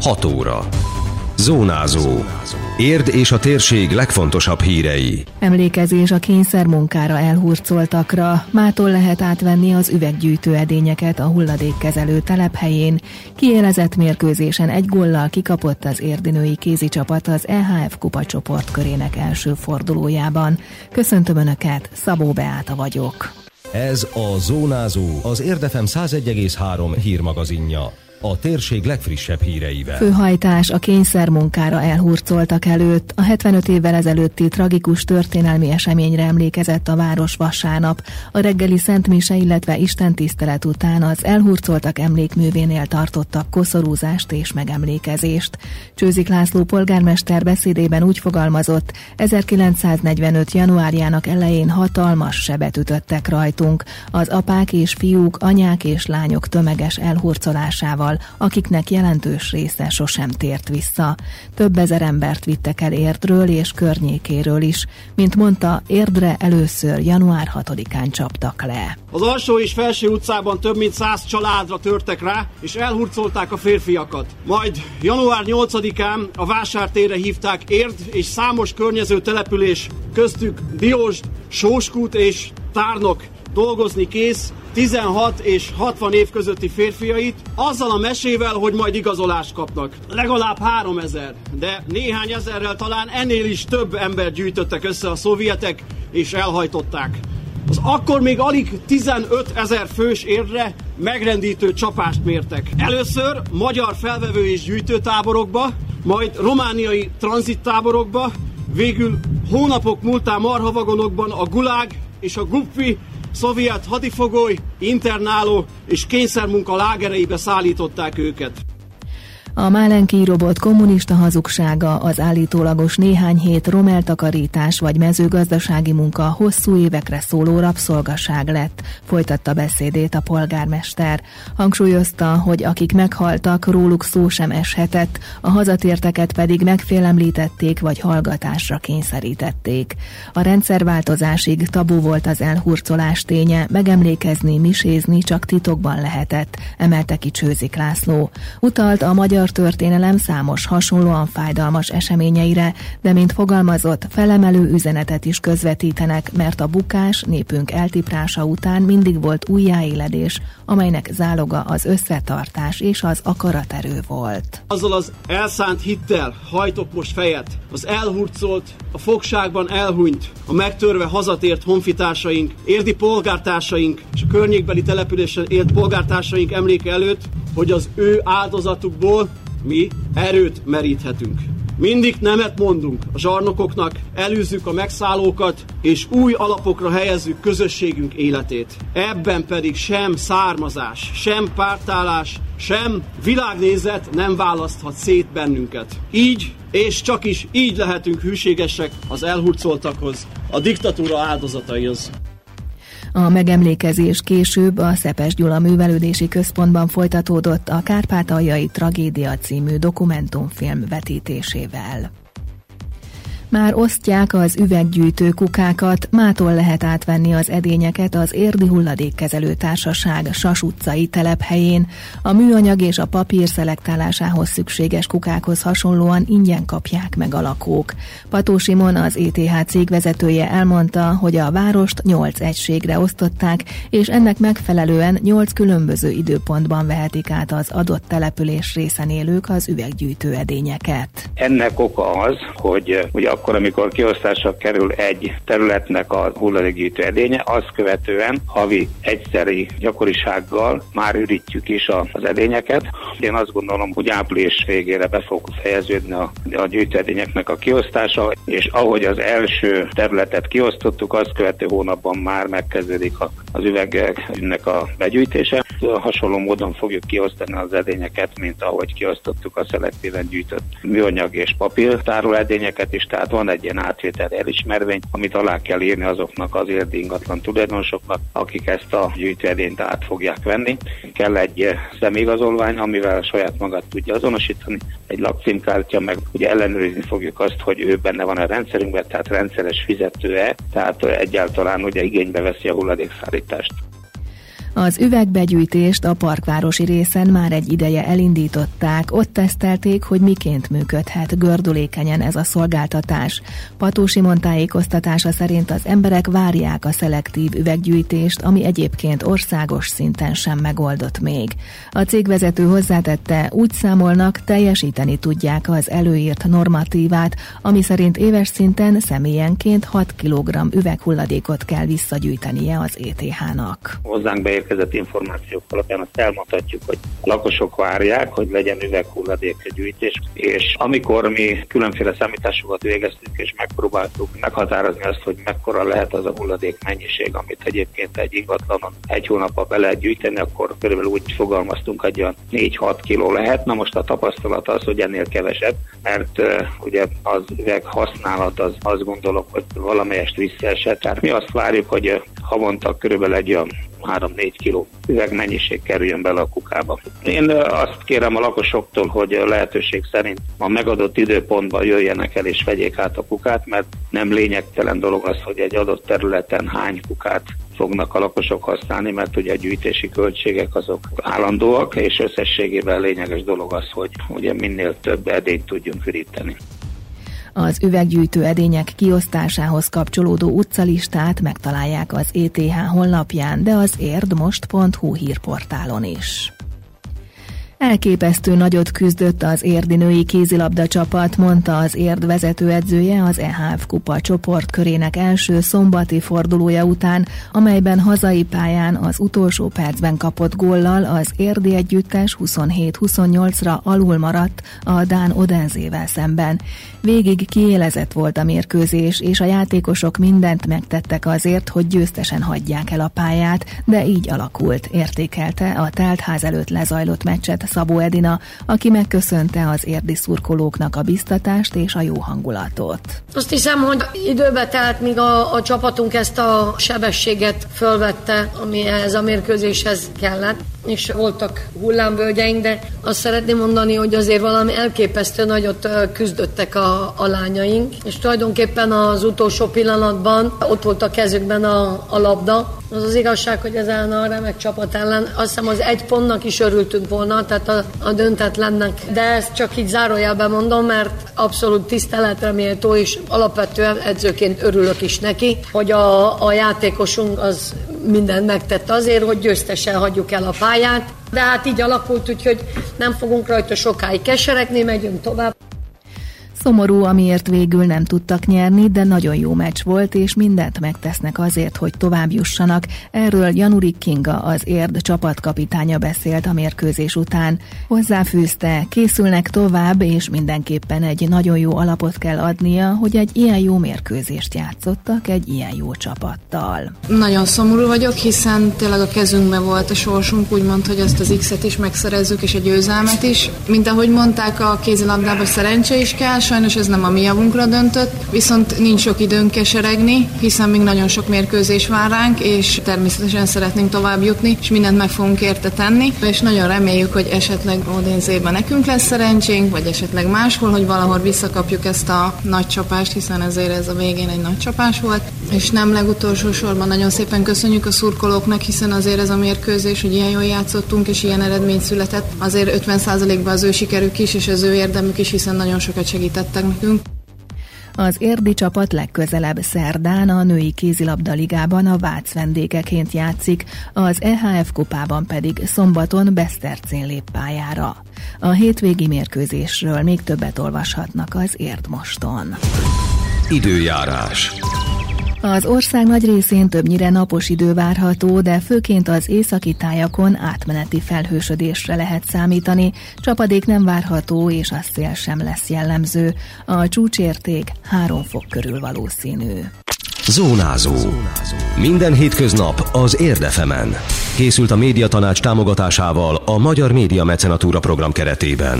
6 óra. Zónázó. Érd és a térség legfontosabb hírei. Emlékezés a kényszer munkára elhurcoltakra. Mától lehet átvenni az üveggyűjtő edényeket a hulladékkezelő telephelyén. Kiélezett mérkőzésen egy gollal kikapott az érdinői kézi csapat az EHF kupa csoportkörének első fordulójában. Köszöntöm Önöket, Szabó Beáta vagyok. Ez a Zónázó, az Érdefem 101,3 hírmagazinja a térség legfrissebb híreivel. Főhajtás a kényszermunkára elhurcoltak előtt. A 75 évvel ezelőtti tragikus történelmi eseményre emlékezett a város vasárnap. A reggeli szentmise, illetve istentisztelet után az elhurcoltak emlékművénél tartottak koszorúzást és megemlékezést. Csőzik László polgármester beszédében úgy fogalmazott, 1945. januárjának elején hatalmas sebet ütöttek rajtunk. Az apák és fiúk, anyák és lányok tömeges elhurcolásával fiatal, akiknek jelentős része sosem tért vissza. Több ezer embert vittek el Érdről és környékéről is. Mint mondta, Érdre először január 6-án csaptak le. Az alsó és felső utcában több mint száz családra törtek rá, és elhurcolták a férfiakat. Majd január 8-án a vásártérre hívták Érd és számos környező település, köztük Diósd, Sóskút és Tárnok dolgozni kész 16 és 60 év közötti férfiait, azzal a mesével, hogy majd igazolást kapnak. Legalább 3000, de néhány ezerrel talán ennél is több ember gyűjtöttek össze a szovjetek, és elhajtották. Az akkor még alig 15 ezer fős érre megrendítő csapást mértek. Először magyar felvevő és gyűjtőtáborokba, majd romániai tranzittáborokba, végül hónapok múltán marhavagonokban a Gulág és a Guppi szovjet hadifogoly, internáló és kényszermunka lágereibe szállították őket. A Málenki robot kommunista hazugsága, az állítólagos néhány hét romeltakarítás vagy mezőgazdasági munka hosszú évekre szóló rabszolgaság lett, folytatta beszédét a polgármester. Hangsúlyozta, hogy akik meghaltak, róluk szó sem eshetett, a hazatérteket pedig megfélemlítették vagy hallgatásra kényszerítették. A rendszerváltozásig tabu volt az elhurcolás ténye, megemlékezni, misézni csak titokban lehetett, emelte ki Csőzik László. Utalt a magyar történelem számos hasonlóan fájdalmas eseményeire, de mint fogalmazott, felemelő üzenetet is közvetítenek, mert a bukás népünk eltiprása után mindig volt újjáéledés, amelynek záloga az összetartás és az akaraterő volt. Azzal az elszánt hittel hajtok most fejet, az elhurcolt, a fogságban elhunyt, a megtörve hazatért honfitársaink, érdi polgártársaink és a környékbeli településen élt polgártársaink emléke előtt, hogy az ő áldozatukból mi erőt meríthetünk. Mindig nemet mondunk a zsarnokoknak, elűzzük a megszállókat, és új alapokra helyezzük közösségünk életét. Ebben pedig sem származás, sem pártállás, sem világnézet nem választhat szét bennünket. Így és csak is így lehetünk hűségesek az elhurcoltakhoz, a diktatúra áldozataihoz. A megemlékezés később a Szepes Gyula Művelődési Központban folytatódott a Kárpátaljai Tragédia című dokumentumfilm vetítésével. Már osztják az üveggyűjtő kukákat, mától lehet átvenni az edényeket az Érdi Hulladékkezelő Társaság Sas utcai telephelyén. A műanyag és a papír szelektálásához szükséges kukákhoz hasonlóan ingyen kapják meg a lakók. Pató Simon, az ETH cég vezetője elmondta, hogy a várost 8 egységre osztották, és ennek megfelelően 8 különböző időpontban vehetik át az adott település részen élők az üveggyűjtő edényeket. Ennek oka az, hogy, hogy a akkor, amikor kiosztásra kerül egy területnek a hulladékgyűjtő edénye, azt követően havi egyszeri gyakorisággal már ürítjük is az edényeket. Én azt gondolom, hogy április végére be fog fejeződni a, a gyűjtőedényeknek a kiosztása, és ahogy az első területet kiosztottuk, azt követő hónapban már megkezdődik az üvegnek a begyűjtése. Hasonló módon fogjuk kiosztani az edényeket, mint ahogy kiosztottuk a szelektíven gyűjtött műanyag és papír edényeket is, tehát van egy ilyen átvétel elismervény, amit alá kell írni azoknak az érdi ingatlan tulajdonosoknak, akik ezt a gyűjtőedényt át fogják venni. Kell egy személyigazolvány, amivel saját magát tudja azonosítani, egy lakcímkártya, meg ugye ellenőrizni fogjuk azt, hogy ő benne van a rendszerünkben, tehát rendszeres fizető-e, tehát egyáltalán ugye igénybe veszi a hulladékszállítást. Az üvegbegyűjtést a parkvárosi részen már egy ideje elindították, ott tesztelték, hogy miként működhet gördülékenyen ez a szolgáltatás. Pató Simon tájékoztatása szerint az emberek várják a szelektív üveggyűjtést, ami egyébként országos szinten sem megoldott még. A cégvezető hozzátette, úgy számolnak, teljesíteni tudják az előírt normatívát, ami szerint éves szinten személyenként 6 kg üveghulladékot kell visszagyűjtenie az ETH-nak. Hozzánk beérkezett információk alapján azt elmondhatjuk, hogy a lakosok várják, hogy legyen üveghulladék gyűjtés, és amikor mi különféle számításokat végeztünk, és megpróbáltuk meghatározni azt, hogy mekkora lehet az a hulladék mennyiség, amit egyébként egy ingatlanon egy hónapba be lehet gyűjteni, akkor körülbelül úgy fogalmaztunk, hogy olyan 4-6 kiló lehet. Na most a tapasztalat az, hogy ennél kevesebb, mert uh, ugye az üveg használat az azt gondolok, hogy valamelyest visszaesett. Tehát mi azt várjuk, hogy havonta körülbelül egy olyan 3-4 kiló üvegmennyiség kerüljön bele a kukába. Én azt kérem a lakosoktól, hogy lehetőség szerint a megadott időpontban jöjjenek el és vegyék át a kukát, mert nem lényegtelen dolog az, hogy egy adott területen hány kukát fognak a lakosok használni, mert ugye a gyűjtési költségek azok állandóak, és összességében lényeges dolog az, hogy ugye minél több edényt tudjunk üríteni. Az üveggyűjtő edények kiosztásához kapcsolódó utcalistát megtalálják az ETH honlapján, de az érdmost.hu hírportálon is. Elképesztő nagyot küzdött az érdi női kézilabda csapat, mondta az érd vezetőedzője az EHF Kupa csoportkörének első szombati fordulója után, amelyben hazai pályán az utolsó percben kapott góllal az érdi együttes 27-28-ra alul maradt a Dán Odenzével szemben. Végig kiélezett volt a mérkőzés, és a játékosok mindent megtettek azért, hogy győztesen hagyják el a pályát, de így alakult, értékelte a teltház előtt lezajlott meccset Szabó Edina, aki megköszönte az érdi szurkolóknak a biztatást és a jó hangulatot. Azt hiszem, hogy időbe telt, míg a, a csapatunk ezt a sebességet fölvette, ami ehhez a mérkőzéshez kellett és voltak hullámvölgyeink, de azt szeretném mondani, hogy azért valami elképesztő nagyot küzdöttek a, a lányaink, és tulajdonképpen az utolsó pillanatban ott volt a kezükben a, a labda. Az az igazság, hogy ezen a remek csapat ellen azt hiszem az egy pontnak is örültünk volna, tehát a, a döntetlennek. De ezt csak így zárójelben mondom, mert abszolút tiszteletre méltó, és alapvetően edzőként örülök is neki, hogy a, a játékosunk az mindent megtett azért, hogy győztesen hagyjuk el a pályát. De hát így alakult, úgyhogy nem fogunk rajta sokáig keseregni, megyünk tovább. Szomorú, amiért végül nem tudtak nyerni, de nagyon jó meccs volt, és mindent megtesznek azért, hogy tovább jussanak. Erről Janurik Kinga, az érd csapatkapitánya beszélt a mérkőzés után. Hozzáfűzte, készülnek tovább, és mindenképpen egy nagyon jó alapot kell adnia, hogy egy ilyen jó mérkőzést játszottak egy ilyen jó csapattal. Nagyon szomorú vagyok, hiszen tényleg a kezünkben volt a sorsunk, úgymond, hogy ezt az X-et is megszerezzük, és egy győzelmet is. Mint ahogy mondták, a kézilabdában szerencse is kell, sajnos ez nem a mi javunkra döntött, viszont nincs sok időnk keseregni, hiszen még nagyon sok mérkőzés vár ránk, és természetesen szeretnénk tovább jutni, és mindent meg fogunk érte tenni, és nagyon reméljük, hogy esetleg Odénzében nekünk lesz szerencsénk, vagy esetleg máshol, hogy valahol visszakapjuk ezt a nagy csapást, hiszen ezért ez a végén egy nagy csapás volt. És nem legutolsó sorban nagyon szépen köszönjük a szurkolóknak, hiszen azért ez a mérkőzés, hogy ilyen jól játszottunk, és ilyen eredmény született, azért 50%-ban az ő sikerük is, és az ő érdemük is, hiszen nagyon sokat segített segítettek nekünk. Az érdi csapat legközelebb szerdán a női kézilabda ligában a Vác vendégeként játszik, az EHF kupában pedig szombaton Besztercén lép pályára. A hétvégi mérkőzésről még többet olvashatnak az Érdmoston. Időjárás. Az ország nagy részén többnyire napos idő várható, de főként az északi tájakon átmeneti felhősödésre lehet számítani, csapadék nem várható, és a szél sem lesz jellemző. A csúcsérték 3 fok körül valószínű. Zónázó. Minden hétköznap az Érdefemen. Készült a médiatanács támogatásával a Magyar Média Mecenatúra program keretében.